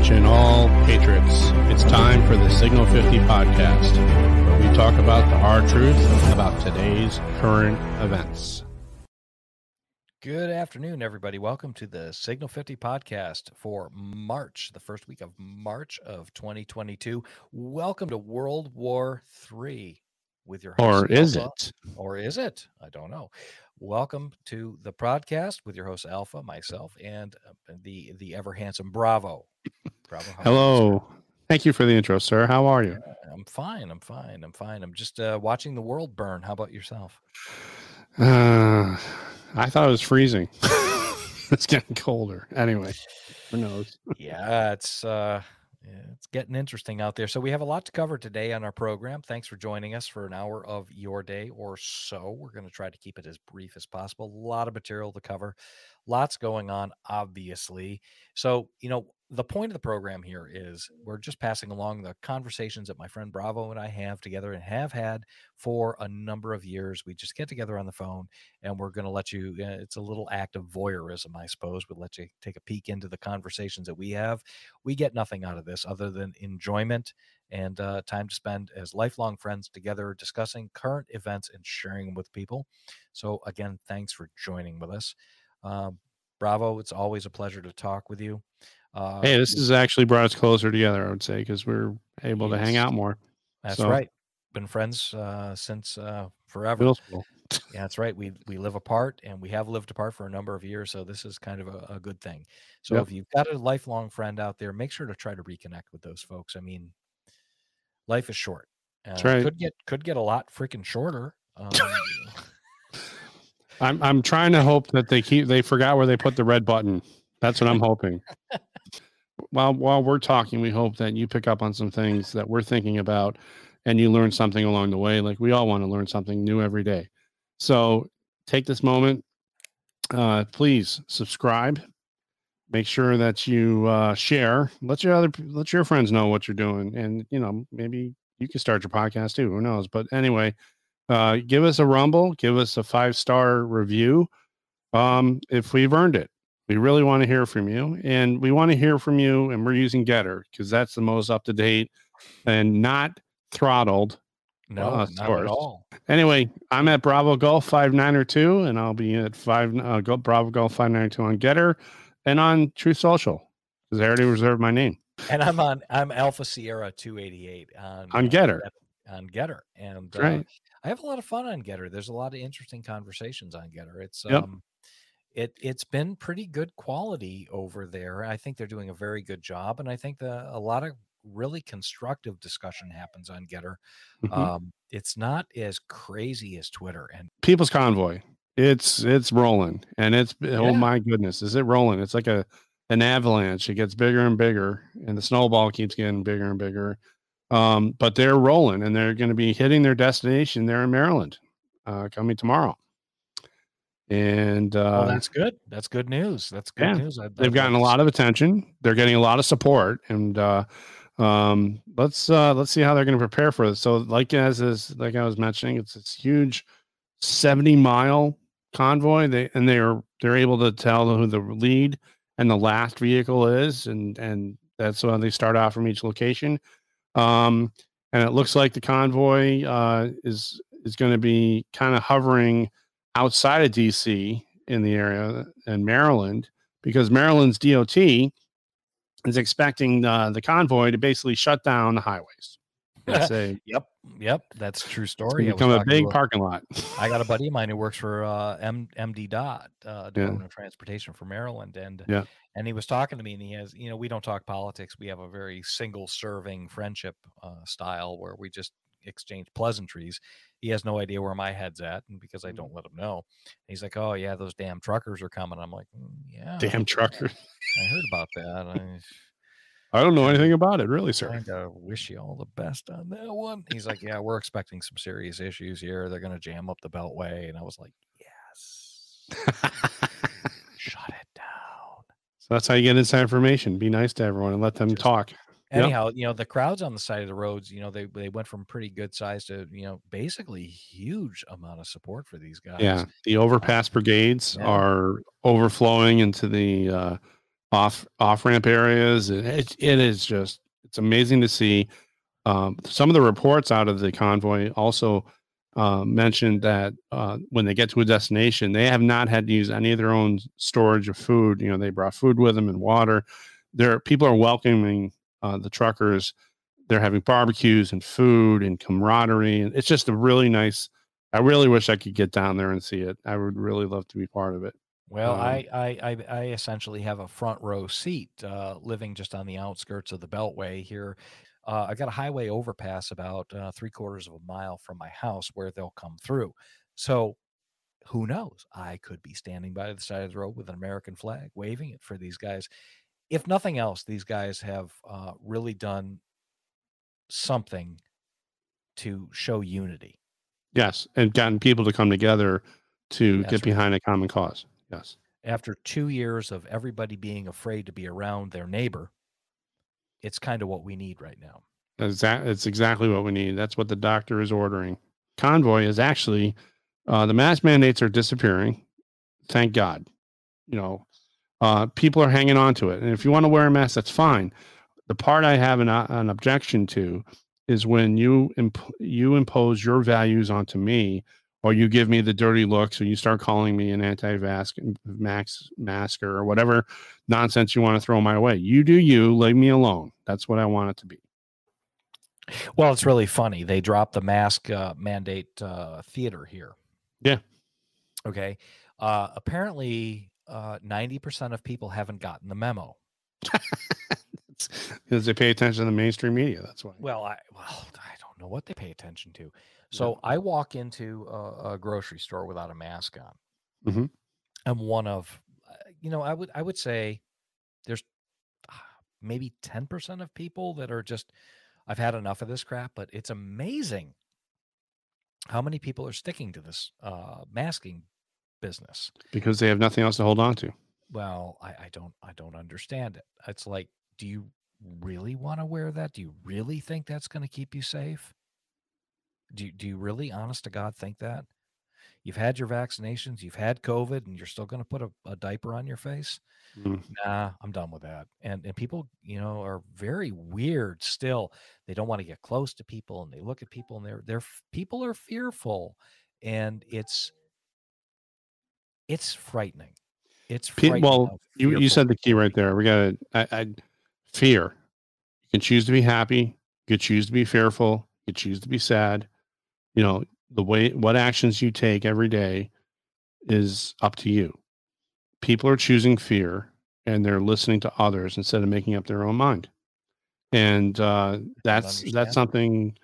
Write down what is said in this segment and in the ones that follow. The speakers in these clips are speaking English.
Attention, all patriots. It's time for the Signal 50 podcast, where we talk about the hard truth about today's current events. Good afternoon, everybody. Welcome to the Signal 50 podcast for March, the first week of March of 2022. Welcome to World War III with your host. Or is Alpha. it? Or is it? I don't know. Welcome to the podcast with your host Alpha, myself, and uh, the the ever handsome Bravo. Bravo. you, Hello. Thank you for the intro, sir. How are you? sir? I'm fine. I'm fine. I'm fine. I'm just uh, watching the world burn. How about yourself? Uh, I thought it was freezing. it's getting colder. Anyway, who knows? yeah, it's uh it's getting interesting out there. So we have a lot to cover today on our program. Thanks for joining us for an hour of your day or so. We're going to try to keep it as brief as possible. A lot of material to cover. Lots going on obviously. So, you know, the point of the program here is we're just passing along the conversations that my friend Bravo and I have together and have had for a number of years. We just get together on the phone and we're going to let you uh, it's a little act of voyeurism i suppose we'll let you take a peek into the conversations that we have we get nothing out of this other than enjoyment and uh, time to spend as lifelong friends together discussing current events and sharing with people so again thanks for joining with us um, bravo it's always a pleasure to talk with you uh, Hey, this has actually brought us closer together, I would say, because we're able to hang out more. that's so- right been friends uh, since uh, forever. Yeah, that's right. We we live apart, and we have lived apart for a number of years. So this is kind of a, a good thing. So Yep. if you've got a lifelong friend out there, make sure to try to reconnect with those folks. I mean, life is short. Uh, right. Could get could get a lot freaking shorter. Um, I'm I'm trying to hope that they keep they forgot where they put the red button. That's what I'm hoping. while while we're talking, we hope that you pick up on some things that we're thinking about and you learn something along the way. Like we all want to learn something new every day. So take this moment. Uh, please subscribe. Make sure that you uh, share. Let your other let your friends know what you're doing, and you know maybe you can start your podcast too. Who knows? But anyway, uh, give us a rumble. Give us a five star review um, if we've earned it. We really want to hear from you, and we want to hear from you. And we're using GETTR because that's the most up to date and not throttled. no, Uh, not source. at all. Anyway, I'm at Bravo Golf five nine or two, and I'll be at five uh, Bravo Golf five nine two on GETTR and on Truth Social because I already reserved my name And I'm on. I'm Alpha Sierra 288 on on uh, GETTR. Get- on GETTR, and uh, right. I have a lot of fun on GETTR. There's a lot of interesting conversations on GETTR. It's Yep. um it it's been pretty good quality over there. I think they're doing a very good job and I think the a lot of really constructive discussion happens on GETTR. Mhm. Um it's not as crazy as Twitter and People's Convoy. It's it's rolling, and it's oh my goodness, is it rolling? It's like a an avalanche. It gets bigger and bigger, and the snowball keeps getting bigger and bigger. Um, but they're rolling, and they're going to be hitting their destination there in Maryland, uh, coming tomorrow. And uh, oh that's good. That's good news. That's good yeah, news. I'd, they've gotten a lot of attention. They're getting a lot of support, and uh, um, let's uh, let's see how they're going to prepare for this. So, like as is like I was mentioning, it's this huge seventy mile convoy. They and they're they're able to tell who the lead and the last vehicle is, and and that's why they start out from each location. Um, and it looks like the convoy uh, is is going to be kind of hovering outside of DC in the area in Maryland because Maryland's DOT is expecting uh, the convoy to basically shut down the highways. It's a Yep. Yep. That's a true it's story. gonna become a big parking lot. I got a buddy of mine who works for uh, M- MD Dot, uh, Yeah. Department of Transportation for Maryland, and Yeah. and he was talking to me, and he has, you know, we don't talk politics. We have a very single-serving friendship uh, style where we just exchange pleasantries. He has no idea where my head's at, and because I don't let him know, he's like, "Oh yeah, those damn truckers are coming." I'm like, "Mm, "Yeah, Damn truckers." I heard about that. I I don't know anything about it, really, sir. of wish you all the best on that one." He's like, "Yeah, we're expecting some serious issues here. They're going to jam up the Beltway," and I was like, "Yes." Shut it down. So that's how you get inside information. Be nice to everyone and let them Just- talk. Yep. Anyhow, you know, the crowds on the side of the roads, you know, they they went from pretty good size to, you know, basically huge amount of support for these guys. Yeah, the overpass brigades Yeah. are overflowing into the uh, off off ramp areas. It, it is just it's amazing to see. Um, some of the reports out of the convoy also uh, mentioned that uh, when they get to a destination, they have not had to use any of their own storage of food. You know, they brought food with them and water. There, people are welcoming uh, the truckers. They're having barbecues and food and camaraderie, and it's just a really nice. I really wish I could get down there and see it. I would really love to be part of it. Well, um, I, I, I I essentially have a front row seat, uh, living just on the outskirts of the Beltway here. Uh, I got a highway overpass about uh, three quarters of a mile from my house where they'll come through. So who knows? I could be standing by the side of the road with an American flag, waving it for these guys. If nothing else, these guys have uh, really done something to show unity. Yes, and gotten people to come together to That's get behind right. a common cause. Yes. After two years of everybody being afraid to be around their neighbor, it's kind of what we need right now. That, it's exactly what we need. That's what the doctor is ordering. Convoy is actually uh, the mask mandates are disappearing. Thank God. You know, uh, people are hanging on to it. And if you want to wear a mask, that's fine. The part I have an, uh, an objection to is when you imp- you impose your values onto me or you give me the dirty looks or you start calling me an anti-vax max masker or whatever nonsense you want to throw my way. You do you leave me alone. That's what i want it to be. Well it's really funny. They dropped the mask uh, mandate uh, theater here. Yeah. Okay? Uh, apparently 90% uh, of people haven't gotten the memo. Because they pay attention to the mainstream media that's why. Well i well i don't know what they pay attention to so yeah. I walk into a, a, grocery store without a mask on. Mm-hmm. I'm one of, uh, you know, I would I would say there's ah, maybe 10% of people that are just I've had enough of this crap, but it's amazing how many people are sticking to this uh, masking business because they have nothing else to hold on to. Well, I, I don't I don't understand it. It's like, do you really want to wear that? Do you really think that's going to keep you safe? Do you, do you really, honest to God, think that? You've had your vaccinations, you've had COVID, and you're still going to put a, a, diaper on your face? Mm. Nah, I'm done with that. And and people, you know, are very weird still. They don't want to get close to people, and they look at people, and they're they're people are fearful, and it's it's frightening. It's frightening well. You you said the key right there. We got I, I fear. You can choose to be happy. You can choose to be fearful. You can choose to be sad you know the way what actions you take every day is up to you. People are choosing fear and they're listening to others instead of making up their own mind. And uh, that's that's something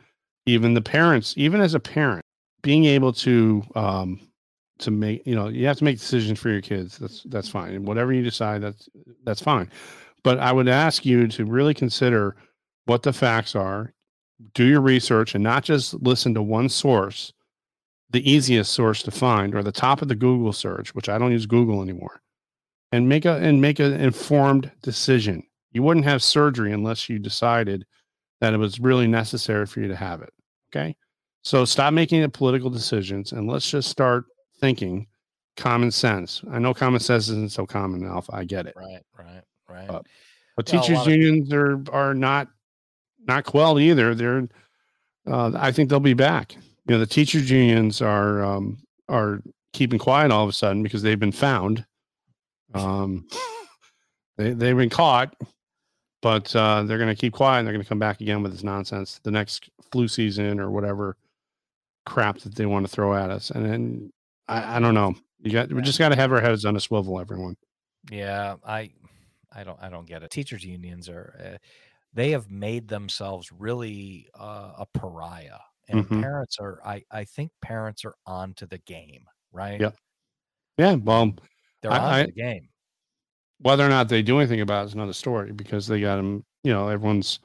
even the parents even as a parent being able to um, to make you know you have to make decisions for your kids. That's that's fine. And whatever you decide that's that's fine. But i would ask you to really consider what the facts are do your research and not just listen to one source, the easiest source to find or the top of the Google search, which I don't use Google anymore, and make a and make an informed decision. You wouldn't have surgery unless you decided that it was really necessary for you to have it. Okay. So stop making it political decisions and let's just start thinking common sense. I know common sense isn't so common enough. I get it. Right, right, right. But, but well, teachers unions are are not not quelled either. They're, uh, I think they'll be back. You know, the teachers unions are um, are keeping quiet all of a sudden because they've been found. Um, they they've been caught, but uh, they're going to keep quiet. and They're going to come back again with this nonsense the next flu season or whatever crap that they want to throw at us. And then I, I don't know. You got we just got to have our heads on a swivel, everyone. Yeah, I I don't I don't get it. Teachers unions are. Uh, they have made themselves really uh, a pariah and mm-hmm. parents are I, I think parents are on to the game right yeah yeah well they're on the game whether or not they do anything about it is another story because they got them you know everyone's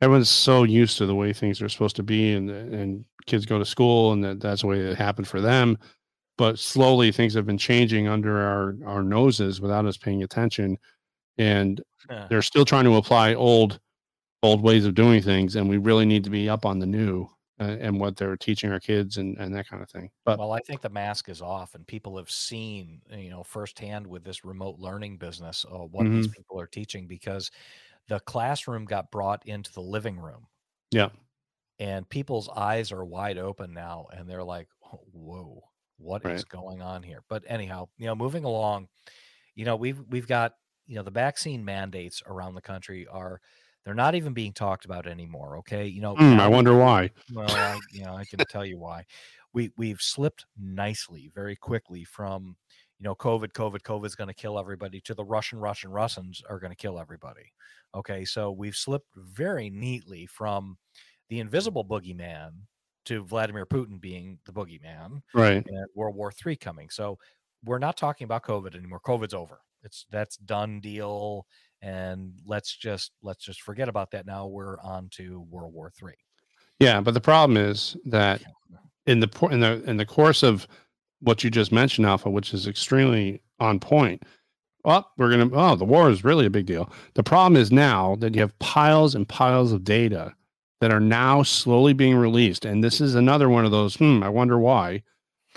everyone's so used to the way things are supposed to be and and kids go to school and that, that's the way it happened for them but slowly things have been changing under our our noses without us paying attention and yeah. they're still trying to apply old old ways of doing things and we really need to be up on the new uh, and what they're teaching our kids and, and that kind of thing. But well, I think the mask is off, and people have seen, you know, firsthand with this remote learning business uh, what mm-hmm. these people are teaching because the classroom got brought into the living room. Yeah. And people's eyes are wide open now, and they're like, oh, "Whoa, what right. is going on here?" But anyhow, you know, moving along, you know, we've we've got you know the vaccine mandates around the country are they're not even being talked about anymore. Okay, you know. Mm, I wonder why. Well, I, you know, I can tell you why. We we've slipped nicely, very quickly from you know COVID, COVID, COVID is going to kill everybody to the Russian, Russian, Russians are going to kill everybody. Okay, so we've slipped very neatly from the invisible boogeyman to Vladimir Putin being the boogeyman, right? And World War Three coming. So we're not talking about COVID anymore. COVID's over. It's that's done deal and let's just let's just forget about that now we're on to world war three. Yeah but the problem is that in the in the in the course of what you just mentioned alpha which is extremely on point well we're gonna oh the war is really a big deal. The problem is now that you have piles and piles of data that are now slowly being released and this is another one of those hmm i wonder why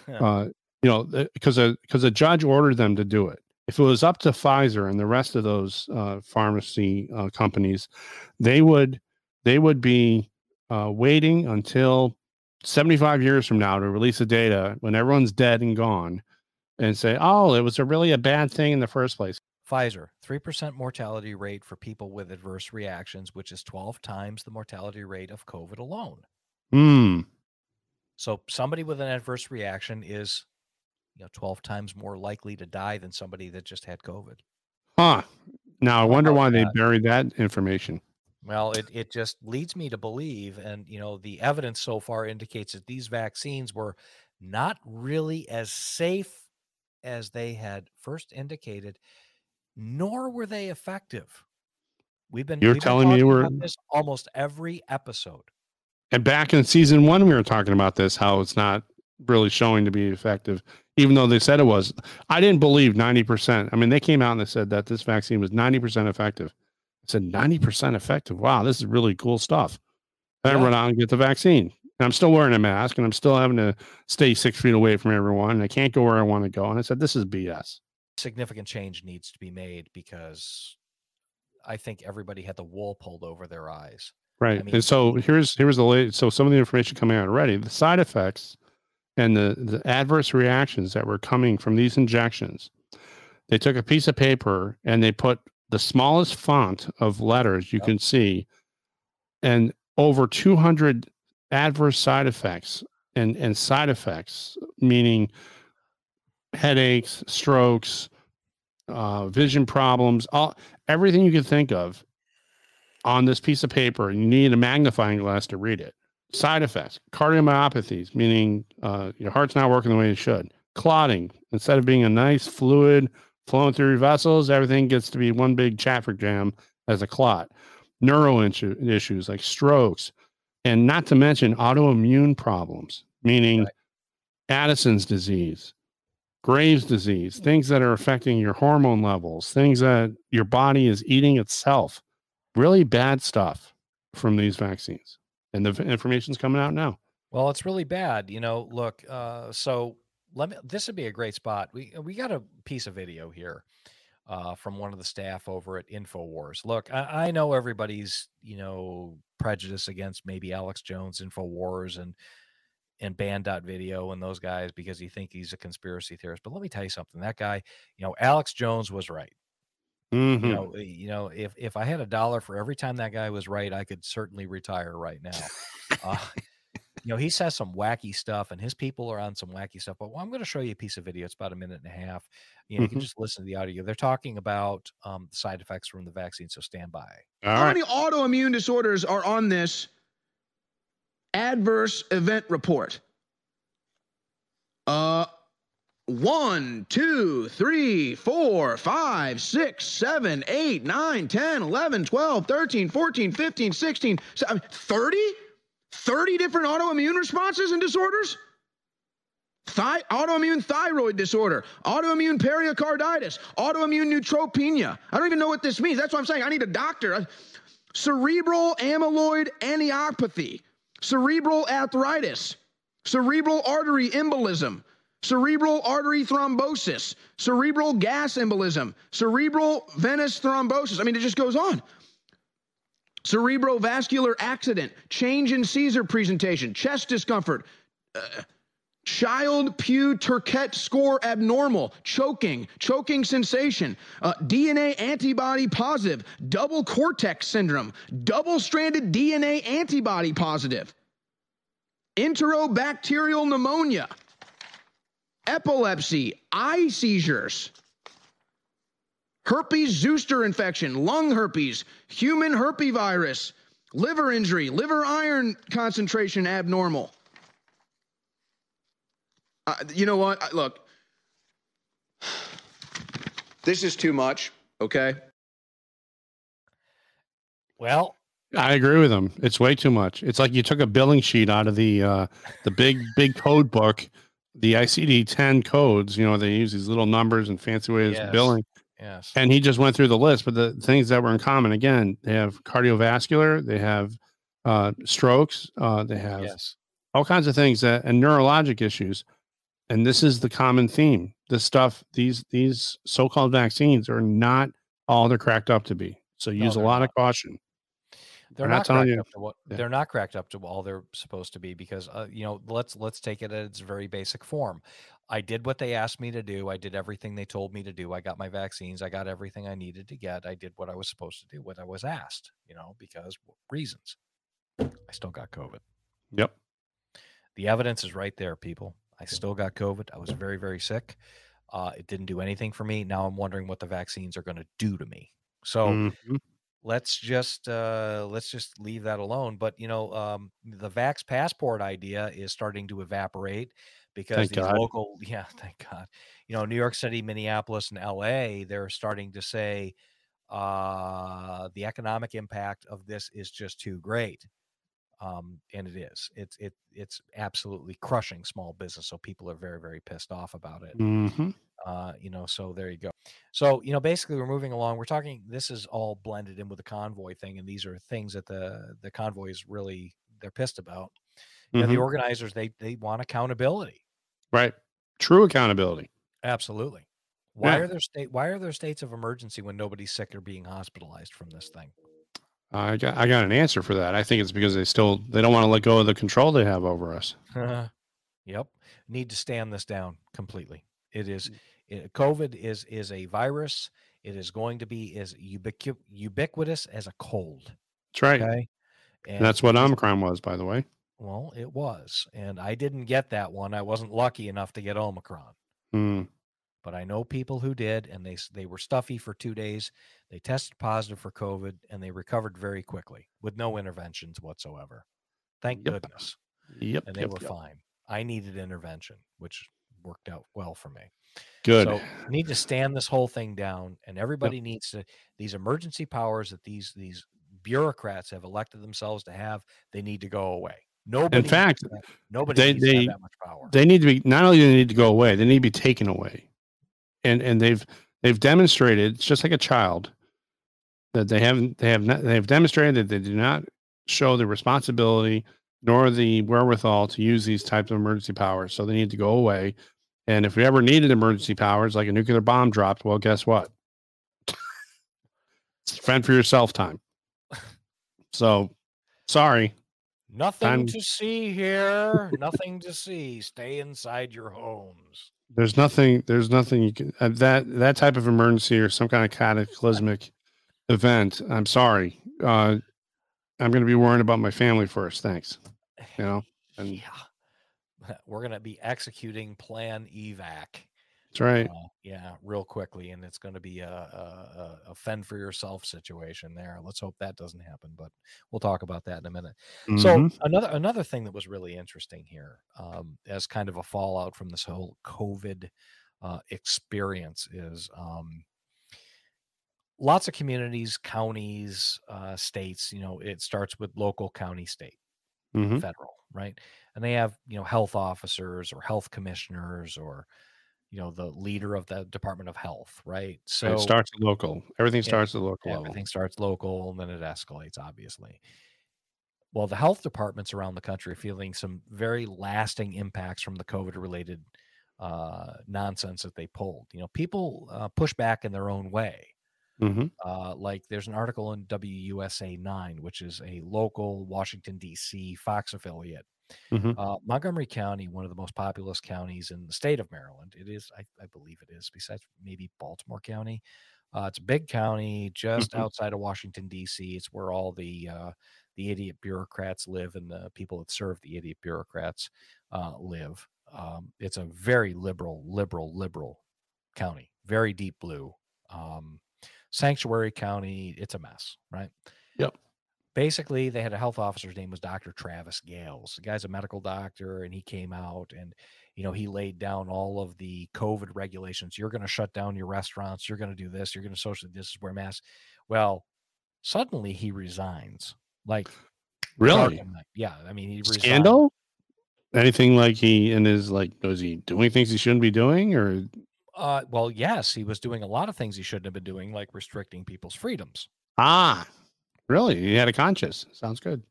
uh, you know because a because a judge ordered them to do it if it was up to Pfizer and the rest of those uh, pharmacy uh, companies, they would they would be uh, waiting until 75 years from now to release the data when everyone's dead and gone, and say, "Oh, it was a really a bad thing in the first place." Pfizer, 3% mortality rate for people with adverse reactions, which is 12 times the mortality rate of COVID alone. Hmm. So somebody with an adverse reaction is you know 12 times more likely to die than somebody that just had covid. Huh. Now i wonder why they buried that information. Well it, it just leads me to believe and you know the evidence so far indicates that these vaccines were not really as safe as they had first indicated nor were they effective. We've been you're we've telling been me we're this almost every episode. And back in season one we were talking about this how it's not really showing to be effective even though they said it was. I didn't believe 90%. I mean, they came out and they said that this vaccine was 90% effective. I said, 90% effective. Wow, this is really cool stuff. Then yeah. I run out and get the vaccine. And I'm still wearing a mask and I'm still having to stay six feet away from everyone. And I can't go where I want to go. And I said, this is BS. Significant change needs to be made because I think everybody had the wool pulled over their eyes. Right. I mean, and so here's here's the late so some of the information coming out already. The side effects and the, the adverse reactions that were coming from these injections, they took a piece of paper and they put the smallest font of letters you yep. can see and over 200 adverse side effects and, and side effects, meaning headaches, strokes, uh, vision problems, all everything you can think of on this piece of paper. And you need a magnifying glass to read it. Side effects cardiomyopathies, meaning uh, your heart's not working the way it should. Clotting, instead of being a nice fluid flowing through your vessels, everything gets to be one big traffic jam as a clot. Neuro issues like strokes, and not to mention autoimmune problems, meaning right. Addison's disease, Graves' disease, things that are affecting your hormone levels, things that your body is eating itself. Really bad stuff from these vaccines and the information's coming out now. Well, it's really bad. You know, look, uh, so let me, this would be a great spot. We, we got a piece of video here uh, from one of the staff over at InfoWars. Look, I, I know everybody's, you know, prejudice against maybe Alex Jones, InfoWars, and, and Banned.video and those guys because you think he's a conspiracy theorist. But let me tell you something. That guy, you know, Alex Jones was right. Mm-hmm. You know, eh, you know, if if I had a dollar for every time that guy was right, I could certainly retire right now. uh, you know, he says some wacky stuff, and his people are on some wacky stuff. But well, I'm going to show you a piece of video. It's about a minute and a half. You know, mm-hmm. you can just listen to the audio. They're talking about um, side effects from the vaccine. So stand by. All How right. many autoimmune disorders are on this adverse event report? Uh, one, two, three, four, five, six, seven, eight, nine, 10, 11, 12, 13, 14, 15, 16, 30? 30 different autoimmune responses and disorders? Autoimmune thyroid disorder, autoimmune pericarditis, autoimmune neutropenia. I don't even know what this means. That's what I'm saying. I need a doctor. Cerebral amyloid angiopathy, cerebral arteritis, cerebral artery embolism, cerebral artery thrombosis, cerebral gas embolism, cerebral venous thrombosis. I mean, it just goes on. Cerebrovascular accident, change in seizure presentation, chest discomfort, uh, Child Pugh Turcotte score abnormal, choking, choking sensation, uh, DNA antibody positive, double cortex syndrome, double stranded DNA antibody positive, enterobacterial pneumonia, epilepsy, eye seizures, herpes zoster infection, lung herpes, human herpesvirus, liver injury, liver iron concentration abnormal uh, you know what? Look, this is too much. Okay. Well, I agree with him. It's way too much. It's like you took a billing sheet out of the uh, the big big code book, the ICD ten codes. You know they use these little numbers and fancy ways Yes. of billing, yes. and he just went through the list. But the things that were in common again, they have cardiovascular, they have uh, strokes, uh, they have yes. all kinds of things that and neurologic issues and this is the common theme this stuff these these so-called vaccines are not all they're cracked up to be so No, use a lot not. of caution They're I'm not, not cracked you- up to what Yeah. they're not cracked up to all they're supposed to be because uh, you know let's let's take it at its very basic form. I did what they asked me to do. I did everything they told me to do. I got my vaccines. I got everything I needed to get. I did what I was supposed to do, what I was asked. You know, because reasons. I still got COVID. yep The evidence is right there, people. I still got COVID. I was very very sick. Uh, it didn't do anything for me. Now I'm wondering what the vaccines are going to do to me. So Mhm. Let's just uh let's just leave that alone but you know um the vax passport idea is starting to evaporate because Thank these God. local yeah thank god you know new york city minneapolis and la they're starting to say uh the economic impact of this is just too great um and it is it's it it's absolutely crushing small business so people are very very pissed off about it Mhm. Uh, you know, so there you go. So, you know, basically we're moving along. We're talking this is all blended in with the convoy thing, and these are things that the the convoy is really they're pissed about. You know, the Mhm. organizers they they want accountability. right true accountability Absolutely. Why Yeah. are there state why are there states of emergency when nobody's sick or being hospitalized from this thing? i got i got an answer for that i think it's because they still they don't want to let go of the control they have over us yep. Need to stand this down completely. It is Mm. It, COVID is is a virus. It is going to be as ubiqu- ubiquitous as a cold. that's right Okay. and that's what omicron was by the way Well, it was. And I didn't get that one. I wasn't lucky enough to get Omicron, Mm. but I know people who did and they they were stuffy for 2 days. They tested positive for COVID and they recovered very quickly with no interventions whatsoever. Thank Yep. goodness. yep And they yep, were yep. fine. I needed intervention, which worked out well for me. good So need to stand this whole thing down, and everybody needs to these emergency powers that these these bureaucrats have elected themselves to have. They need to go away. Nobody. needs fact, nobody they- have they- that much power. they need to be not only do they need to go away they need to be taken away and and they've they've demonstrated it's just like a child that they haven't they have not they've demonstrated that they do not show the responsibility nor the wherewithal to use these types of emergency powers so they need to go away and if we ever needed emergency powers like a nuclear bomb dropped well guess what it's fend for yourself time so sorry Nothing I'm- to see here. Nothing to see. Stay inside your homes. there's nothing there's nothing you can uh, that that type of emergency or some kind of cataclysmic event i'm sorry uh i'm going to be worrying about my family first thanks you know and Yeah. We're gonna be executing Plan Evac. that's right Uh, yeah, real quickly, and it's going to be a, a, a, fend for yourself situation there. Let's hope that doesn't happen, but we'll talk about that in a minute. So Mhm. another another thing that was really interesting here, um, as kind of a fallout from this whole COVID uh, experience, is um, lots of communities, counties, uh, states. You know, it starts with local, county, state, Mhm. federal, right? And they have you know health officers or health commissioners or you know the leader of the Department of Health, right? So it starts local everything starts at local level everything starts local and then it escalates obviously Well, the health departments around the country are feeling some very lasting impacts from the COVID related uh, nonsense that they pulled. You know, people uh, push back in their own way. hmm Uh, like there's an article in WUSA 9, which is a local Washington, D.C. Fox affiliate. Mhm. Uh, Montgomery County, one of the most populous counties in the state of Maryland. It is, I, I believe it is, besides maybe Baltimore County. Uh, it's a big county just Mhm. outside of Washington, D.C. It's where all the uh, the idiot bureaucrats live and the people that serve the idiot bureaucrats uh, live. Um, it's a very liberal, liberal, liberal county, very deep blue. Um, sanctuary county, it's a mess, right? Basically, they had a health officer's name was Dr. Travis Gayles. The guy's a medical doctor, and he came out and you know he laid down all of the COVID regulations. You're going to shut down your restaurants. You're going to do this. You're going to socially distance, wear masks. Well, suddenly he resigns. Like Really? dark of night. Yeah, I mean he resigned. Scandal? Anything like he and his like was he doing things he shouldn't be doing or Uh, well, yes, he was doing a lot of things he shouldn't have been doing, like restricting people's freedoms. ah really he had a conscience sounds good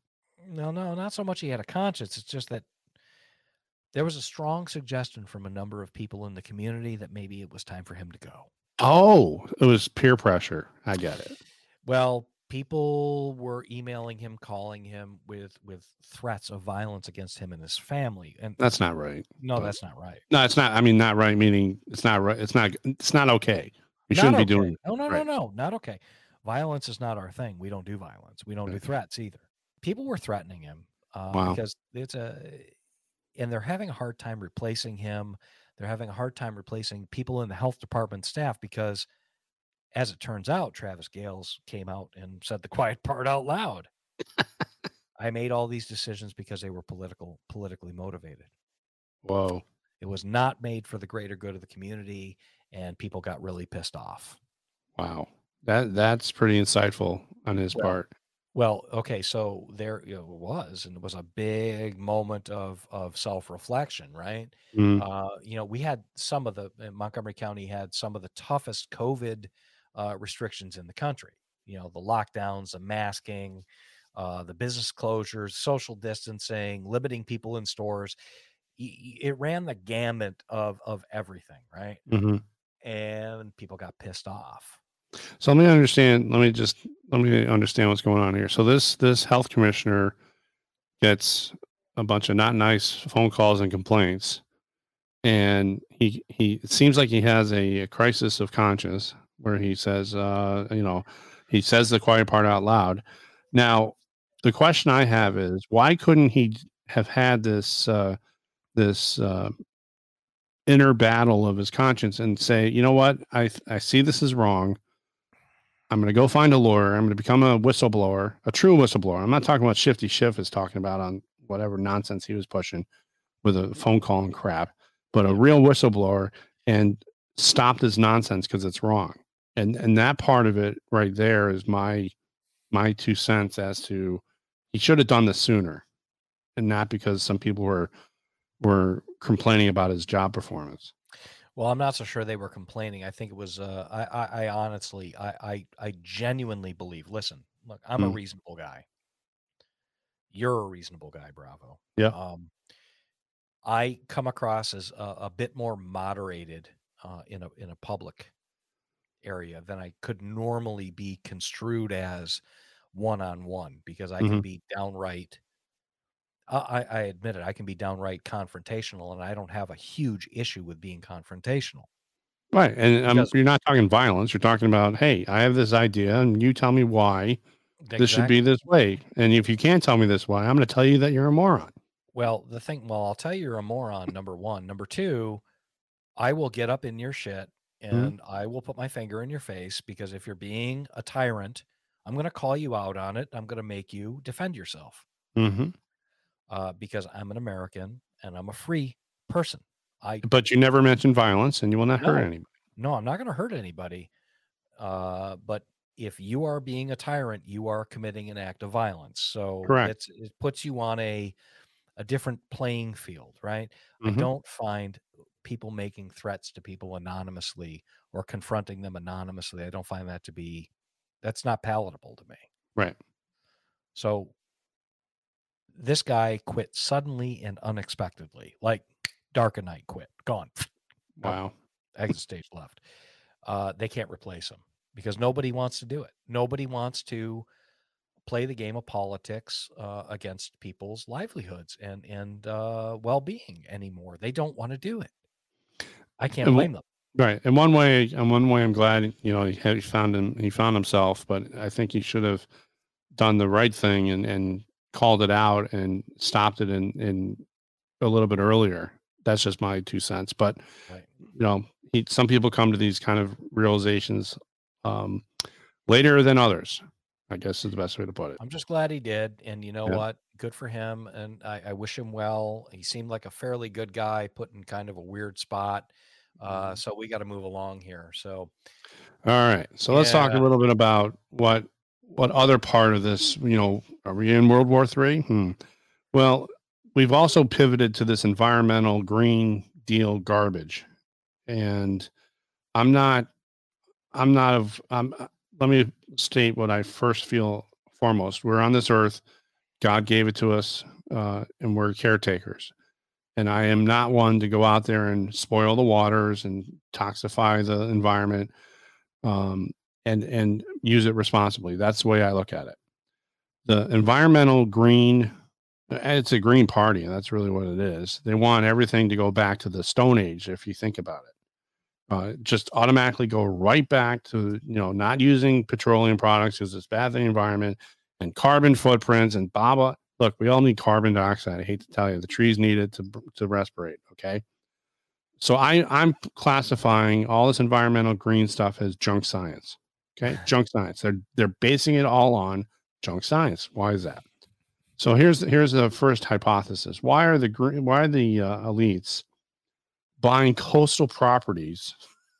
No, no, not so much he had a conscience. It's just that there was a strong suggestion from a number of people in the community that maybe it was time for him to go. oh it was peer pressure i get it Well, people were emailing him, calling him with with threats of violence against him and his family. And that's not right no, but- that's not right. no it's not i mean not right meaning it's not right it's not it's not okay you Not shouldn't okay. be doing No, no, right. no, no, not okay. Violence is not our thing. We don't do violence. We don't do threats either. People were threatening him uh, Wow. because it's a, and they're having a hard time replacing him. They're having a hard time replacing people in the health department staff because, as it turns out, Travis Gayles came out and said the quiet part out loud. I made all these decisions because they were political, politically motivated. whoa It was not made for the greater good of the community, and people got really pissed off. wow that that's pretty insightful on his Well, part Well, okay, so there it was, and it was a big moment of of self reflection, right? Mm, Uh, you know, we had some of the uh, Montgomery County had some of the toughest COVID uh, restrictions in the country. You know, the lockdowns, the masking, uh, the business closures, social distancing, limiting people in stores. It ran the gamut of of everything, right? mhm. And people got pissed off. So let me understand. Let me just let me understand what's going on here. So this this health commissioner gets a bunch of not nice phone calls and complaints, and he he it seems like he has a, a crisis of conscience where he says, uh, you know, he says the quiet part out loud. Now, the question I have is, why couldn't he have had this uh, this uh, inner battle of his conscience and say, you know what, I I see this is wrong. I'm going to go find a lawyer. I'm going to become a whistleblower, a true whistleblower. I'm not talking about Shifty Schiff is talking about on whatever nonsense he was pushing with a phone call and crap, but a real whistleblower and stop this nonsense because it's wrong. And and that part of it right there is my my two cents as to he should have done this sooner, and not because some people were were complaining about his job performance. Well, I'm not so sure they were complaining. I think it was. Uh, I, I, I honestly, I, I, I genuinely believe. Listen, look, I'm a Mm. reasonable guy. You're a reasonable guy, Bravo. Yeah. Um, I come across as a, a bit more moderated uh, in a in a public area than I could normally be construed as one on one because I can Mhm. be downright. I, I admit it. I can be downright confrontational, and I don't have a huge issue with being confrontational. Right. And um, you're not talking violence. You're talking about, hey, I have this idea and you tell me why this should be this way. And if you can't tell me this why, I'm going to tell you that you're a moron. Well, the thing, well, I'll tell you you're a moron, number one. Number two, I will get up in your shit Mm-hmm. and I will put my finger in your face because if you're being a tyrant, I'm going to call you out on it. I'm going to make you defend yourself hmm uh, because I'm an American and I'm a free person. I, But you never mention violence and you will not hurt anybody. no, I'm not going to hurt anybody. Uh, but if you are being a tyrant, you are committing an act of violence. So Correct. it's, it puts you on a, a different playing field, right? I Mhm. don't find people making threats to people anonymously or confronting them anonymously. I don't find that to be that's not palatable to me. Right. So This guy quit suddenly and unexpectedly, like Dark night quit, gone. Wow. Exit stage left. Uh, they can't replace him because nobody wants to do it. Nobody wants to play the game of politics uh, against people's livelihoods and and uh, well being anymore. They don't want to do it. I can't And blame them. Right. And one way, in one way, I'm glad you know he, he found him. He found himself, but I think he should have done the right thing and and called it out and stopped it in in a little bit earlier. That's just my two cents. But Right. you know, he, some people come to these kind of realizations um, later than others. I guess is the best way to put it. I'm just glad he did. And you know Yeah. what? Good for him. And I, I wish him well. He seemed like a fairly good guy, put in kind of a weird spot. Mm-hmm. Uh, so we got to move along here. So All right. So let's talk a little bit about what what other part of this, you know, are we in World War Three? Hmm. Well, we've also pivoted to this environmental green deal garbage. And I'm not I'm not of I'm uh, let me state what I first feel foremost. We're on this earth. God gave it to us, uh, and we're caretakers. And I am not one to go out there and spoil the waters and toxify the environment um, and and use it responsibly. That's the way I look at it. The environmental green, it's a green party, and that's really what it is. They want everything to go back to the Stone Age, if you think about it. Uh, just automatically go right back to you know not using petroleum products because it's bad for the environment and carbon footprints and blah. Look, we all need carbon dioxide. I hate to tell you, the trees need it to to respirate. Okay, so I I'm classifying all this environmental green stuff as junk science. Okay, junk science. They're they're basing it all on junk science. Why is that? So here's here's the first hypothesis. Why are the green? Why are the uh, elites buying coastal properties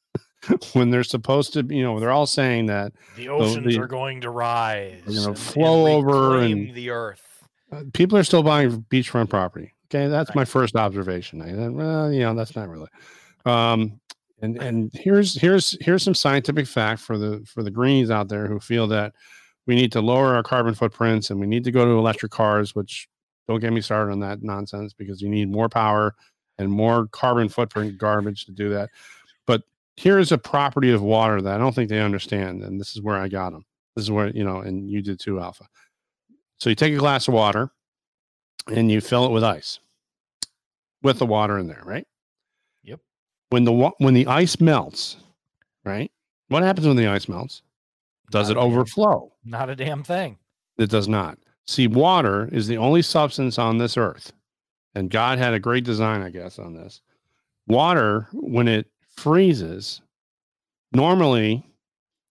when they're supposed to? You know, they're all saying that the oceans the- are going to rise. they're gonna flow over and- the earth. uh, people are still buying beachfront property. Okay, that's my first observation. I said, well, you know, that's not really. Um, and and here's here's here's some scientific fact for the for the greenies out there who feel that we need to lower our carbon footprints and we need to go to electric cars. Which don't get me started on that nonsense because you need more power and more carbon footprint garbage to do that. But here's a property of water that I don't think they understand, and this is where I got them. This is where you know, and you did too, Alpha. So you take a glass of water and you fill it with ice with the water in there, right? When the when the ice melts, right? What happens when the ice melts? Does Not it damn- overflow? Not a damn thing. It does not. See, water is the only substance on this earth, and God had a great design, I guess, on this. Water, when it freezes, normally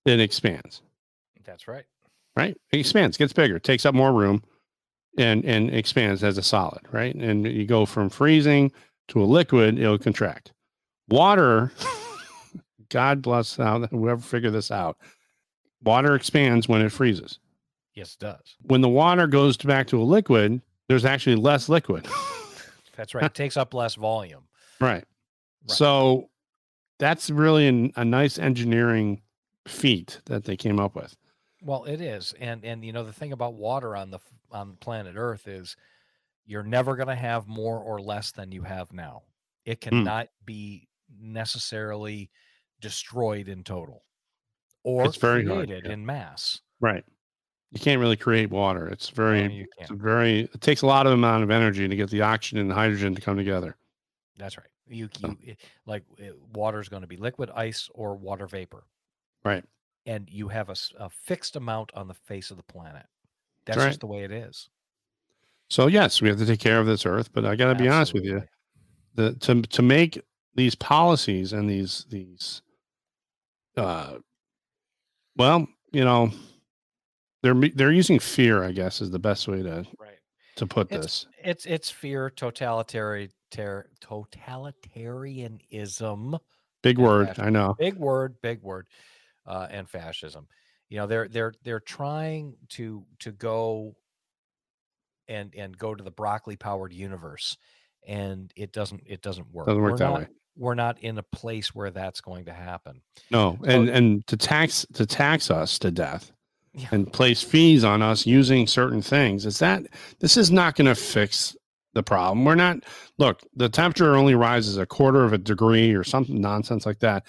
it expands That's right. right? It expands, gets bigger, takes up more room, and and expands as a solid, right? And you go from freezing to a liquid, it'll contract. Water, God bless how whoever figured this out. Water expands when it freezes. Yes, it does. When the water goes to back to a liquid, there's actually less liquid. That's right. It takes up less volume. right. So that's really an, a nice engineering feat that they came up with. Well, it is, and and you know the thing about water on the on planet Earth is you're never going to have more or less than you have now. It hmm. cannot be necessarily destroyed in total or It's very hard, created yeah. in mass. Right. You can't really create water. It's very No, It's a very it takes a lot of amount of energy to get the oxygen and the hydrogen to come together. That's right. You, you it- like eh, water is going to be liquid, ice, or water vapor, Right. and you have a fixed amount on the face of the planet. That's right. just the way it is. So yes, we have to take care of this earth, but I got to be honest with you, the to to make these policies and these these uh well, you know, they're they're using fear, I guess is the best way to Right. to put It's- this. It's it's fear, totalitarian, ter, totalitarianism. Big word, fascism. I know. Big word, big word, uh, and fascism. You know, they're they're they're trying to to go and and go to the broccoli powered universe, and it doesn't it doesn't work. Doesn't work We're that not- way. We're not in a place where that's going to happen. No, So- and and to tax to tax us to death Yeah. and place fees on us using certain things. Is that this is not going to fix the problem? We're not. Look, the temperature only rises a quarter of a degree or something nonsense like that.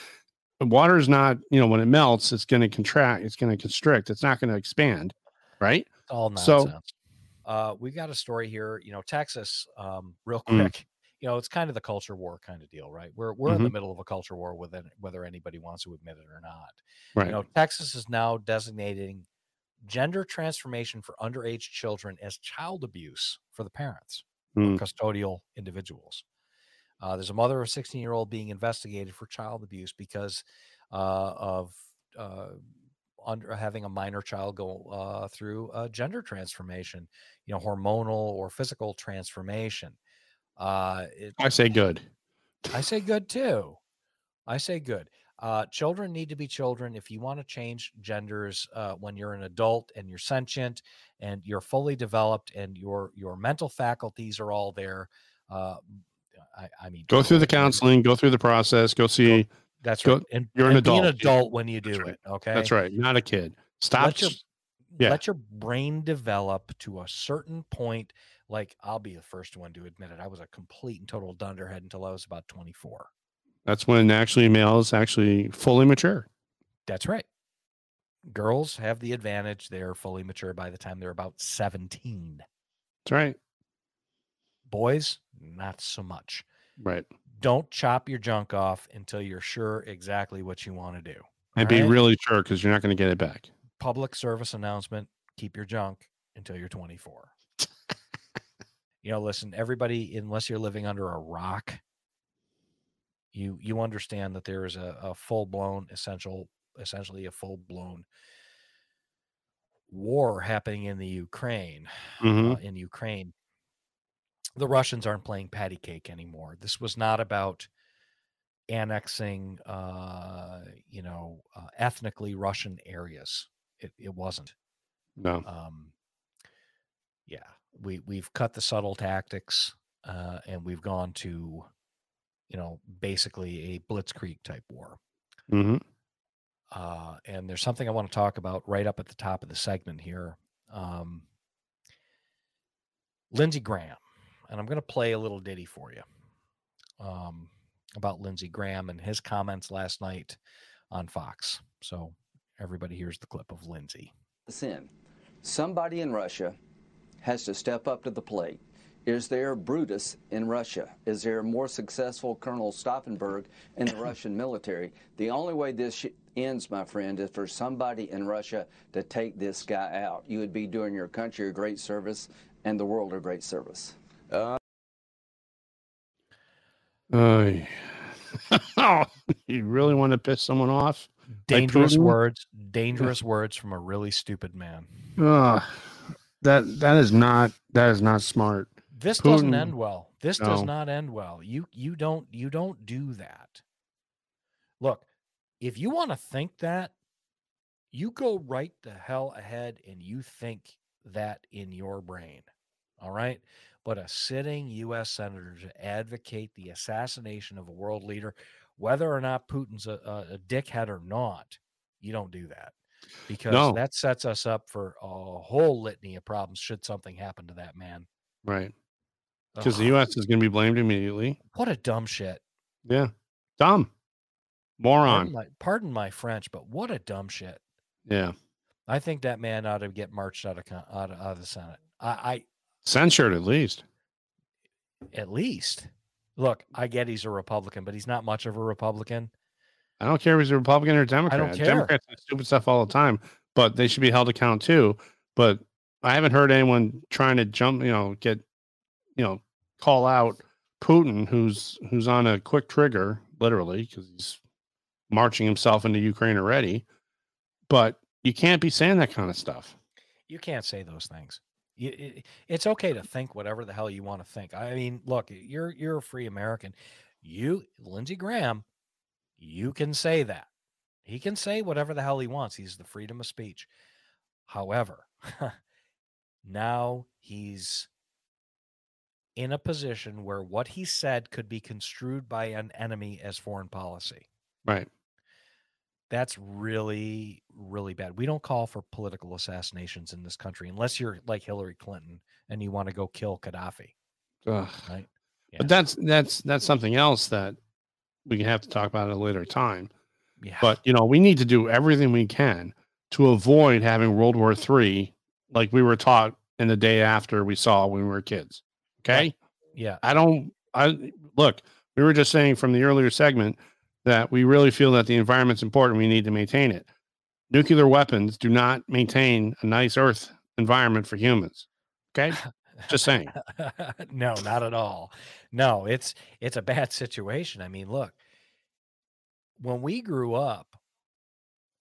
Water is not. You know, when it melts, it's going to contract. It's going to constrict. It's not going to expand, right? It's all So- nonsense. uh, we got a story here. You know, Texas, um, real Mm. You know, it's kind of the culture war kind of deal, right? We're we're in the Mm-hmm. middle of a culture war within whether anybody wants to admit it or not. Right. You know, Texas is now designating gender transformation for underage children as child abuse for the parents Mm. or custodial individuals. Uh, there's a mother of a 16 year old being investigated for child abuse because uh, of uh, under having a minor child go uh, through a gender transformation, you know, hormonal or physical transformation. Uh, it, I say good. I say good too. I say good. Uh, children need to be children. If you want to change genders uh, when you're an adult and you're sentient and you're fully developed and your your mental faculties are all there, uh, I, I mean, Go through the counseling. Go through the process. Go see. That's go- right. And you're an and be an adult. adult when you That's do right. it. Okay, That's right. Not a kid. Stop. Let your yeah. let your brain develop to a certain point. Like I'll be the first one to admit it. I was a complete and total dunderhead until I was about 24. That's when actually males actually fully mature. That's right. Girls have the advantage. They're fully mature by the time they're about 17. That's right. Boys, not so much. Right. Don't chop your junk off until you're sure exactly what you want to do. And be really sure because you're not going to get it back. Public service announcement keep your junk until you're 24. you know, listen, everybody, unless you're living under a rock, you you understand that there is a, a full blown essential essentially a full blown war happening in the Ukraine hmm uh, in Ukraine. The Russians aren't playing patty cake anymore. This was not about annexing, uh, you know, uh, ethnically Russian areas. It, it wasn't. No. Um, yeah, we we've cut the subtle tactics, uh, and we've gone to, you know, basically a blitzkrieg type war. Mm-hmm. Uh, and there's something I want to talk about right up at the top of the segment here. Um, Lindsey Graham, and I'm going to play a little ditty for you um, about Lindsey Graham and his comments last night on Fox. So everybody hears the clip of Lindsey. sin. Somebody in Russia has to step up to the plate. Is there Brutus in Russia? Is there a more successful Colonel Stauffenberg in the Russian military? The only way this sh- ends, my friend, is for somebody in Russia to take this guy out. You would be doing your country a great service and the world a great service. Oh, you really want to piss someone off? Dangerous Putin? words, dangerous words from a really stupid man. Ugh. that that is not that is not smart. This doesn't end well. This does not end well. You you don't you don't do that. Look, if you want to think that, you go right the hell ahead and you think that in your brain. All right? But a sitting US senator to advocate the assassination of a world leader, whether or not Putin's a, a, dickhead or not, you don't do that. Because No. that sets us up for a whole litany of problems should something happen to that man. Right. Because the U.S. is going to be blamed immediately. what a dumb shit. Yeah. Dumb. Moron. Pardon my, pardon my French, but what a dumb shit. Yeah. I think that man ought to get marched out of out of, out of the Senate. I, Censured at least. At least look. I get he's a Republican, but he's not much of a Republican. I don't care if he's a Republican or Democrat. care. Democrats do stupid stuff all the time, but they should be held account too. But I haven't heard anyone trying to jump, you know, get, you know, call out Putin, who's who's on a quick trigger, literally, because he's marching himself into Ukraine already. But you can't be saying that kind of stuff. You can't say those things. You, it, it's okay to think whatever the hell you want to think. I mean, look, you're you're a free American. You, Lindsey Graham, you can say that. He can say whatever the hell he wants. He's the freedom of speech. However, now he's in a position where what he said could be construed by an enemy as foreign policy. Right. That's really really bad. We don't call for political assassinations in this country unless you're like Hillary Clinton and you want to go kill Gaddafi, Ugh. right? Yeah. But that's that's that's something else that we can have to talk about at a later time. Yeah. But you know, we need to do everything we can to avoid having World War Three, like we were taught in the day after we saw when we were kids. Okay. yeah. I don't I look, we were just saying from the earlier segment that we really feel that the environment's important. We need to maintain it. Nuclear weapons do not maintain a nice earth environment for humans. Okay. Just saying. no, not at all. No, it's it's a bad situation. I mean, look, when we grew up,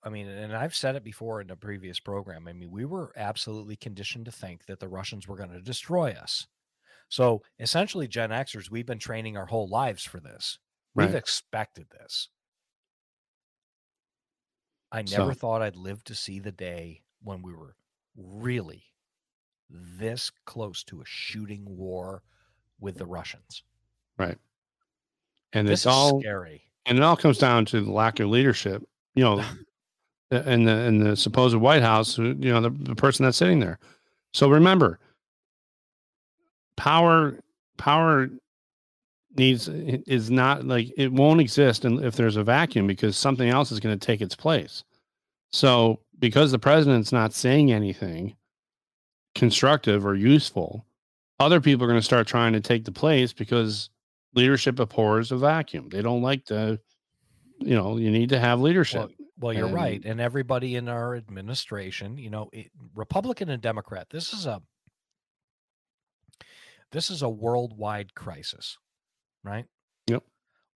I mean, and I've said it before in a previous program. I mean, we were absolutely conditioned to think that the Russians were going to destroy us. So essentially, Gen Xers, we've been training our whole lives for this. We've expected this. I So- never thought I'd live to see the day when we were really this close to a shooting war with the Russians. Right. And This it's all scary. and it all comes down to the lack of leadership. You know, in the in the supposed White House, you know, the, the person that's sitting there. So remember, power power needs is not like it won't exist and if there's a vacuum because something else is going to take its place. So because the president's not saying anything constructive or useful, other people are going to start trying to take the place because leadership abhors a vacuum. They don't like to, you know, you need to have leadership. Well, well, you're right. And- And everybody in our administration, you know, it, Republican and Democrat, this is a this is a worldwide crisis, right? Yep.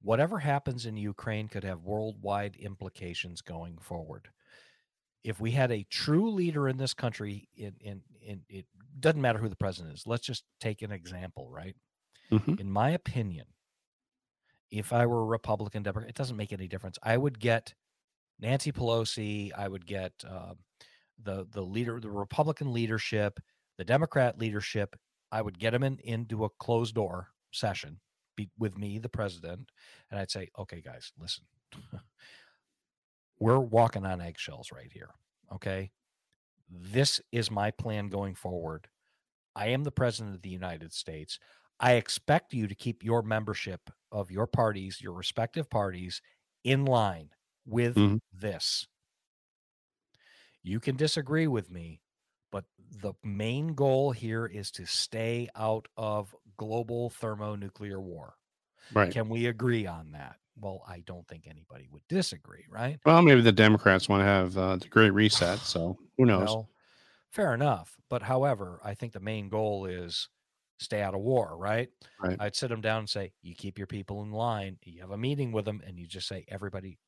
Whatever happens in Ukraine could have worldwide implications going forward. If we had a true leader in this country, in in, in it doesn't matter who the president is. Let's just take an example, right? Mhm. in my opinion, if I were a Republican, Democrat, it doesn't make any difference. I would get Nancy Pelosi. I would get uh, the the leader, the Republican leadership, the Democrat leadership. I would get them in into a closed door session be, with me, the president, and I'd say, "Okay, guys, listen, we're walking on eggshells right here. Okay, this is my plan going forward. I am the president of the United States. I expect you to keep your membership of your parties, your respective parties, in line with Mhm. this. You can disagree with me, but the main goal here is to stay out of global thermonuclear war. Right. Can we agree on that? Well, I don't think anybody would disagree, right? Well, maybe the Democrats want to have uh, the Great Reset. So who knows? Well, fair enough. But however, I think the main goal is stay out of war, right? Right. I'd sit them down and say, you keep your people in line. You have a meeting with them and you just say, everybody,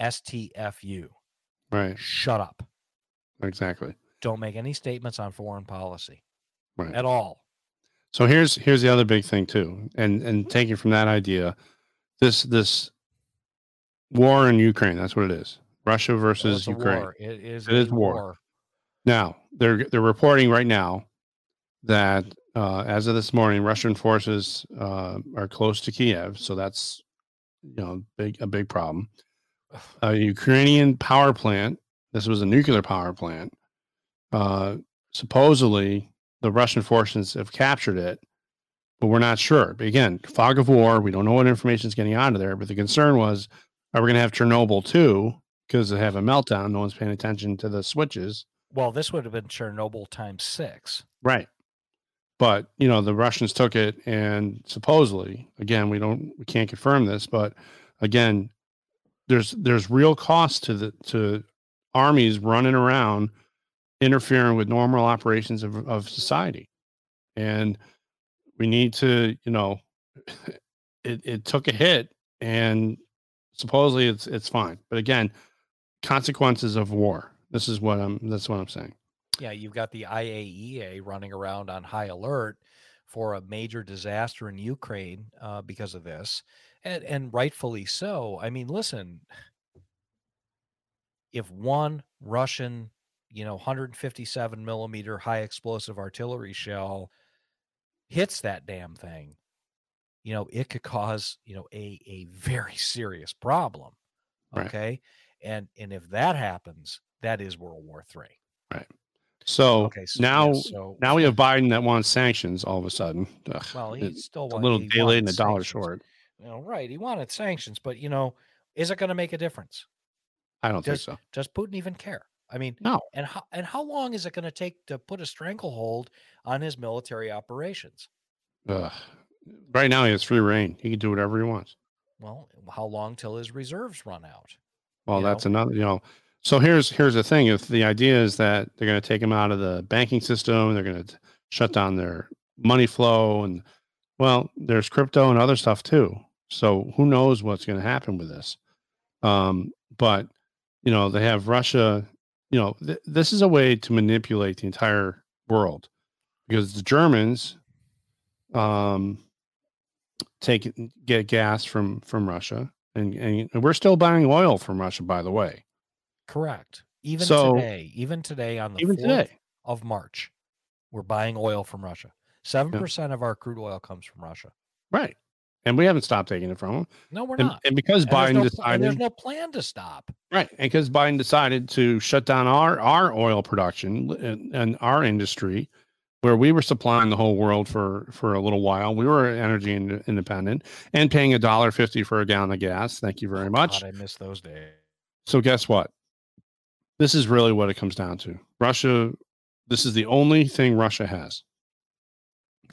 STFU, right. shut up. Exactly. Don't make any statements on foreign policy Right. at all. So here's here's the other big thing too, and and taking from that idea, this this war in Ukraine. That's what it is. Russia versus Ukraine. war. It is, It is a war. Now they're they're reporting right now that uh, as of this morning, Russian forces uh, are close to Kiev. So that's you know big a big problem. A Ukrainian power plant. This was a nuclear power plant. Uh, supposedly, the Russian forces have captured it, but we're not sure. But again, fog of war. We don't know what information is getting out of there. But the concern was, are we going to have Chernobyl too? Because they have a meltdown. No one's paying attention to the switches. Well, this would have been Chernobyl times six. Right. But, you know, the Russians took it and supposedly, again, we don't we can't confirm this, but again, there's there's real cost to the to armies running around interfering with normal operations of, of society. And we need to, you know, it, it took a hit and supposedly it's it's fine. But again, consequences of war. This is what I'm that's what I'm saying. Yeah, you've got the IAEA running around on high alert for a major disaster in Ukraine uh, because of this, and, and rightfully so. I mean, listen, if one Russian, you know, 157 millimeter high explosive artillery shell hits that damn thing, you know, it could cause, you know, a a very serious problem. Right. Okay. And and if that happens, that is World War Three. So, Okay, so, now, yes, so now we have Biden that wants sanctions all of a sudden. Ugh, well, he it's still a little day late and a dollar short. You know, right? He wanted sanctions, but you know, is it going to make a difference? I don't think so. Does Putin even care? I mean, No. and how and how long is it going to take to put a stranglehold on his military operations? Ugh. Right now, he has free reign. He can do whatever he wants. Well, how long till his reserves run out? Well, that's another, you know. So here's here's the thing: if the idea is that they're going to take him out of the banking system, they're going to shut down their money flow, and well, there's crypto and other stuff too. So who knows what's going to happen with this? Um, but you know, they have Russia. You know, th- this is a way to manipulate the entire world because the Germans um, take get gas from from Russia, and, and we're still buying oil from Russia, by the way. Correct. Even So- today, even today on the Even 4th today, of March, we're buying oil from Russia. Seven percent of our crude oil comes from Russia. right? And we haven't stopped taking it from them. No, we're And, not. and because And there's Biden no pl- and decided, there's no plan to stop. right? And because Biden decided to shut down our our oil production and, and our industry, where we were supplying the whole world for for a little while, we were energy ind- independent and paying a dollar fifty for a gallon of gas. Thank you very Oh, much. God, I miss those days. So guess what? This is really what it comes down to. Russia, this is the only thing Russia has.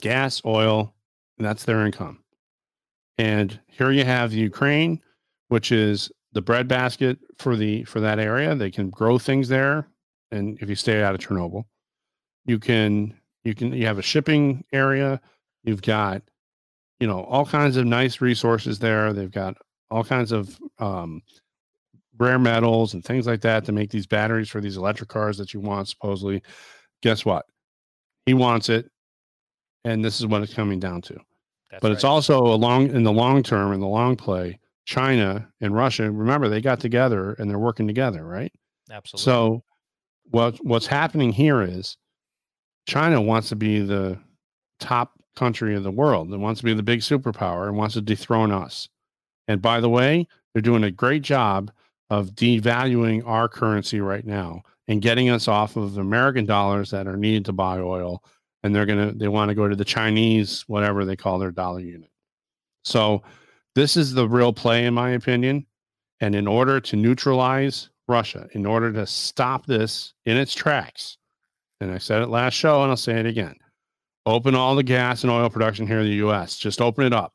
Gas, oil, and that's their income. And here you have Ukraine, which is the breadbasket for the for that area. They can grow things there. And if you stay out of Chernobyl, you can you can you have a shipping area. You've got, you know, all kinds of nice resources there. They've got all kinds of um, rare metals and things like that to make these batteries for these electric cars that you want supposedly guess what he wants it and this is what it's coming down to That's but it's right. also a long in the long term in the long play china and russia remember they got together and they're working together right absolutely so what what's happening here is china wants to be the top country of the world and wants to be the big superpower and wants to dethrone us and by the way they're doing a great job of devaluing our currency right now and getting us off of American dollars that are needed to buy oil. And they're to, they want to go to the Chinese, whatever they call their dollar unit. So this is the real play, in my opinion. And in order to neutralize Russia, in order to stop this in its tracks, and I said it last show and I'll say it again open all the gas and oil production here in the US. Just open it up.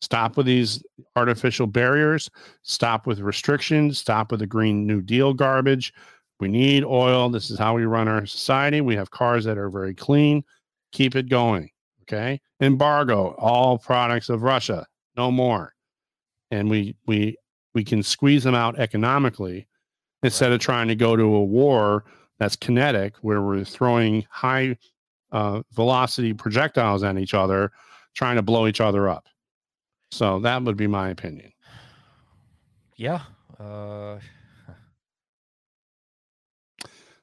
Stop with these artificial barriers. Stop with restrictions. Stop with the Green New Deal garbage. We need oil. This is how we run our society. We have cars that are very clean. Keep it going. Okay. Embargo all products of Russia. No more. And we we we can squeeze them out economically instead of trying to go to a war that's kinetic where we're throwing high uh, velocity projectiles at each other, trying to blow each other up. So that would be my opinion. yeah uh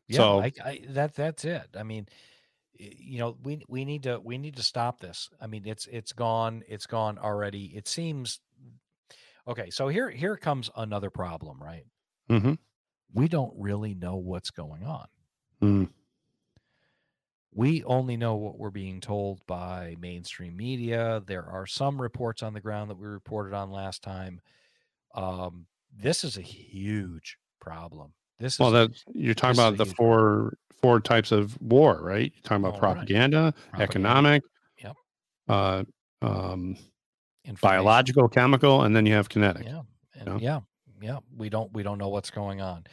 yeah So- I, I that that's it i mean you know we we need to we need to stop this i mean it's it's gone it's gone already it seems okay so here here comes another problem right Mm-hmm. we don't really know what's going on Mm. we only know what we're being told by mainstream media. There are some reports on the ground that we reported on last time. Um, this is a huge problem. This Well, that you're talking about the four four types of war, right? You're talking about right. propaganda, Propaganda, economic, Yep. uh, um, biological, chemical, and then you have kinetic. Yeah, and know? yeah, yeah. We don't we don't know what's going on.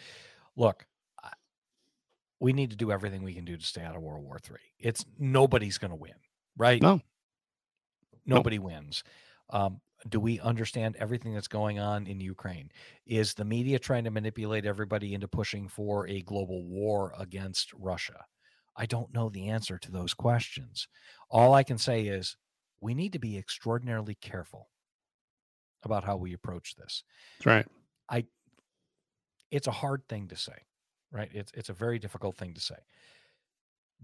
Look, I- we need to do everything we can do to stay out of World War Three. It's nobody's going to win, right? No. nobody wins. Um, do we understand everything that's going on in Ukraine? Is the media trying to manipulate everybody into pushing for a global war against Russia? I don't know the answer to those questions. All I can say is we need to be extraordinarily careful about how we approach this. That's right. I it's a hard thing to say, right? It's it's a very difficult thing to say.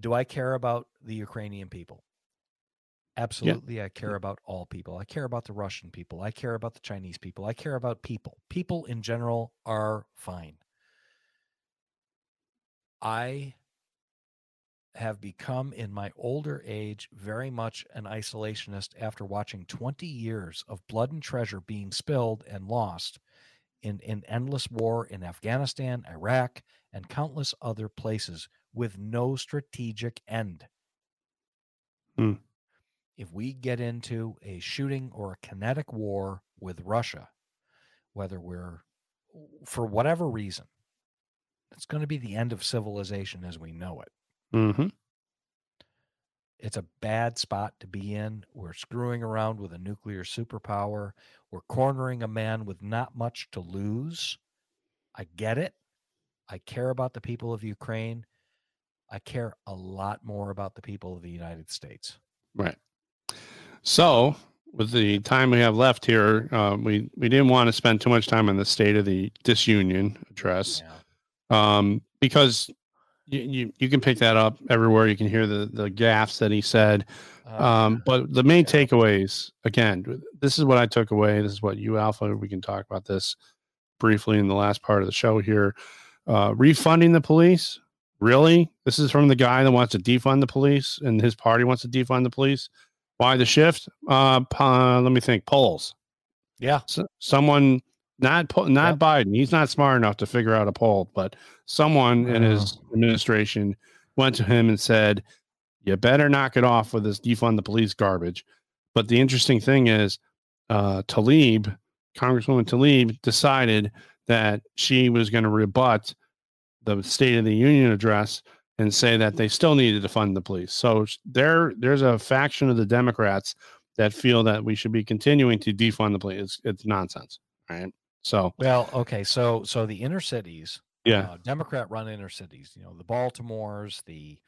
Do I care about the Ukrainian people? Absolutely, I care about all people. I care about the Russian people. I care about the Chinese people. I care about people. People in general are fine. I have become, in my older age, very much an isolationist after watching 20 years of blood and treasure being spilled and lost in, in endless war in Afghanistan, Iraq, and countless other places with no strategic end. Hmm. If we get into a shooting or a kinetic war with Russia, whether we're for whatever reason, it's going to be the end of civilization as we know it. Mm-hmm. It's a bad spot to be in. We're screwing around with a nuclear superpower. We're cornering a man with not much to lose. I get it. I care about the people of Ukraine. I care a lot more about the people of the United States. Right. So, with the time we have left here, uh, we we didn't want to spend too much time on the State of the Disunion address Yeah. um, because you, you you can pick that up everywhere. You can hear the the gaffes that he said. Uh, Um, but the main Yeah. takeaways, again, this is what I took away. This is what you, Alpha, we can talk about this briefly in the last part of the show here. Uh, refunding the police, really? This is from the guy that wants to defund the police, and his party wants to defund the police. Why the shift? Uh, po- let me think. Polls. yeah. Someone, not po- not Yep. Biden. He's not smart enough to figure out a poll, but someone in his administration went to him and said, "You better knock it off with this defund the police garbage." But the interesting thing is, uh, Tlaib, Congresswoman Tlaib, decided that she was going to rebut the State of the Union address and say that they still needed to fund the police. So there, there's a faction of the Democrats that feel that we should be continuing to defund the police. It's, it's nonsense, right? So Well, okay. So, so the inner cities, yeah, uh, Democrat run inner cities, you know, the Baltimores, the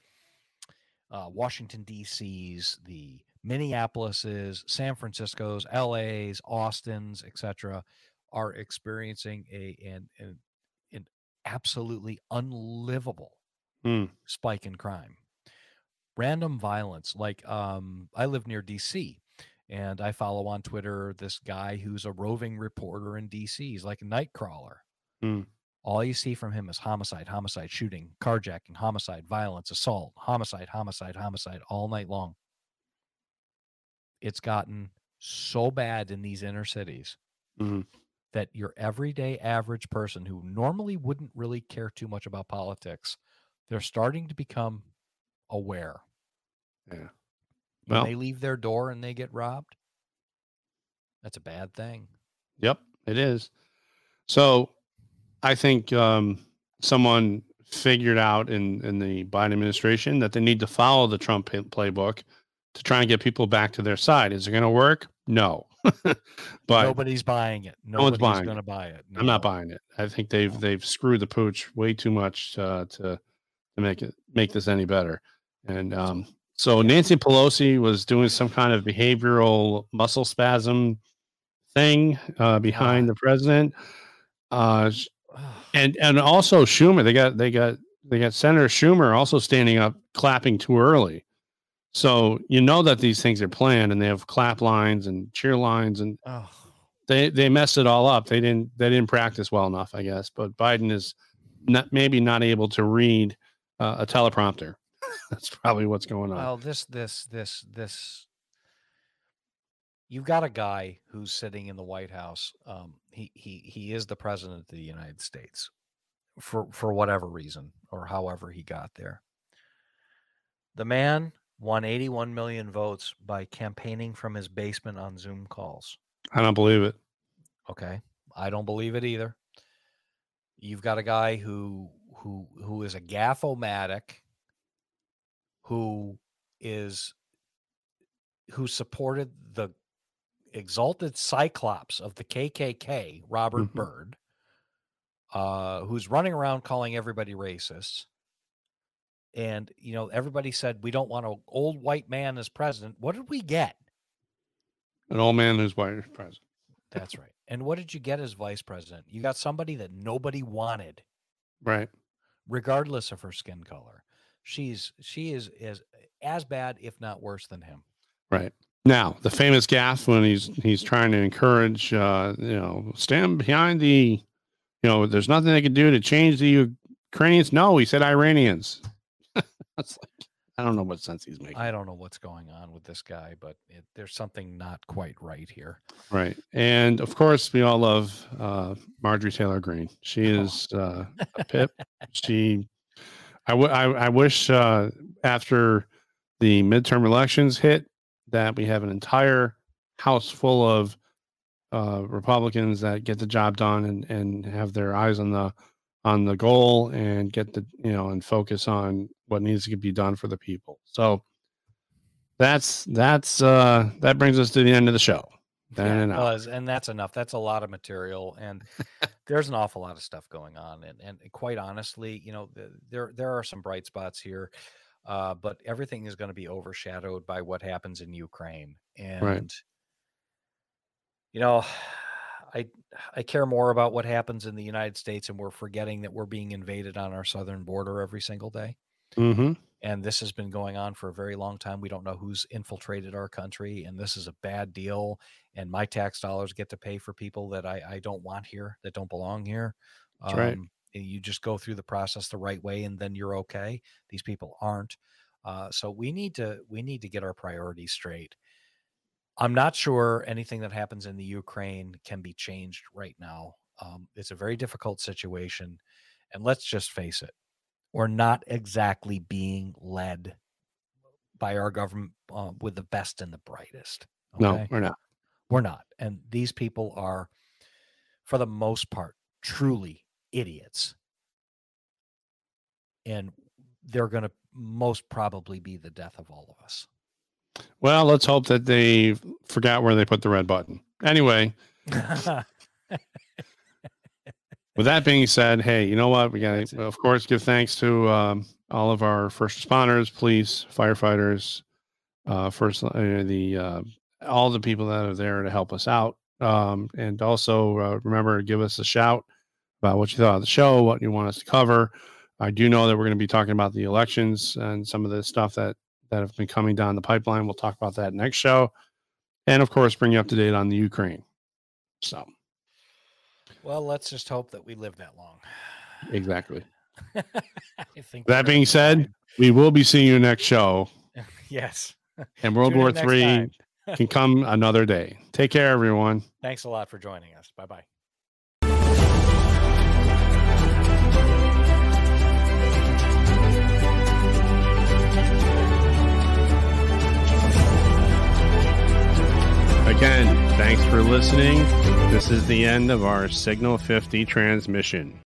uh, Washington, D.C.'s, the Minneapolis's, San Francisco's, L.A.'s, Austin's, etc., are experiencing a an, an, an absolutely unlivable Hmm. spike in crime. Random violence. Like um, I live near D.C. and I follow on Twitter this guy who's a roving reporter in D.C. He's like a night crawler. Hmm. All you see from him is homicide, homicide, shooting, carjacking, homicide, violence, assault, homicide, homicide, homicide all night long. It's gotten so bad in these inner cities Mhm. that your everyday average person who normally wouldn't really care too much about politics, they're starting to become aware. Yeah. When Well- they leave their door and they get robbed, that's a bad thing. Yep, it is. So I think um, someone figured out in, in the Biden administration that they need to follow the Trump playbook to try and get people back to their side. Is it going to work? No. but Nobody's buying it. No one's Nobody's buying going to buy it. I'm not buying it. I think they've No. they've screwed the pooch way too much uh, to to make it make this any better. And um, so Nancy Pelosi was doing some kind of behavioral muscle spasm thing uh, behind Ah. the president. Uh, and and also Schumer, they got they got they got Senator Schumer also standing up clapping too early. So you know that these things are planned and they have clap lines and cheer lines and Oh, they they messed it all up. They didn't they didn't practice well enough, I guess. But Biden is not maybe not able to read uh, a teleprompter. That's probably what's going on. well, this, this, this, this. You've got a guy who's sitting in the White House. Um, he he he is the president of the United States, for for whatever reason or however he got there. The man won 81 million votes by campaigning from his basement on Zoom calls. I don't believe it. Okay. I don't believe it either. You've got a guy who who who is a gaffomatic who is who supported the exalted cyclops of the KKK, Robert Mhm. Byrd, uh, who's running around calling everybody racist. And you know, everybody said we don't want an old white man as president. What did we get? An old man who's white is president. That's right. And what did you get as vice president? You got somebody that nobody wanted, Right. Regardless of her skin color. She's she is as as bad, if not worse, than him. Right. Now, the famous gaffe when he's he's trying to encourage, uh, you know, stand behind the, you know, there's nothing they can do to change the Ukrainians. No, he said Iranians. That's like, I don't know what sense he's making. I don't know what's going on with this guy, but it, there's something not quite right here. Right. And of course, we all love uh, Marjorie Taylor Greene. She Oh. is uh, a pip. She, I, w- I, I wish uh, after the midterm elections hit that we have an entire house full of uh, Republicans that get the job done and, and have their eyes on the on the goal and get the you know and focus on what needs to be done for the people. So that's that's uh that brings us to the end of the show. Yeah, it and that's enough. That's a lot of material, and there's an awful lot of stuff going on. And and quite honestly, you know, there there are some bright spots here, uh, but everything is going to be overshadowed by what happens in Ukraine. And you know, I I care more about what happens in the United States, and we're forgetting that we're being invaded on our southern border every single day. Mm-hmm. and this has been going on for a very long time. We don't know who's infiltrated our country, and this is a bad deal. And my tax dollars get to pay for people that I, I don't want here, that don't belong here. That's right. and You just go through the process the right way, and then you're okay. These people aren't. Uh, so we need to we need to get our priorities straight. I'm not sure anything that happens in the Ukraine can be changed right now. Um, it's a very difficult situation, and let's just face it we're not exactly being led by our government uh, with the best and the brightest. No, we're not. we're not. And these people are, for the most part, truly idiots. And they're going to most probably be the death of all of us. Well, let's hope that they forgot where they put the red button. Anyway, with that being said, hey, you know what? We got to, of course, give thanks to um, all of our first responders, police, firefighters, uh, first uh, the uh, all the people that are there to help us out, um, and also uh, remember to give us a shout about what you thought of the show, what you want us to cover. I do know that we're going to be talking about the elections and some of the stuff that that have been coming down the pipeline. We'll talk about that next show, and of course, bring you up to date on the Ukraine. So well, let's just hope that we live that long. exactly. I think That being said, be we will be seeing you next show, yes. and World Tune War next Three can come another day. Take care, everyone. Thanks a lot for joining us. Bye bye. Again, thanks for listening. This is the end of our Signal 50 transmission.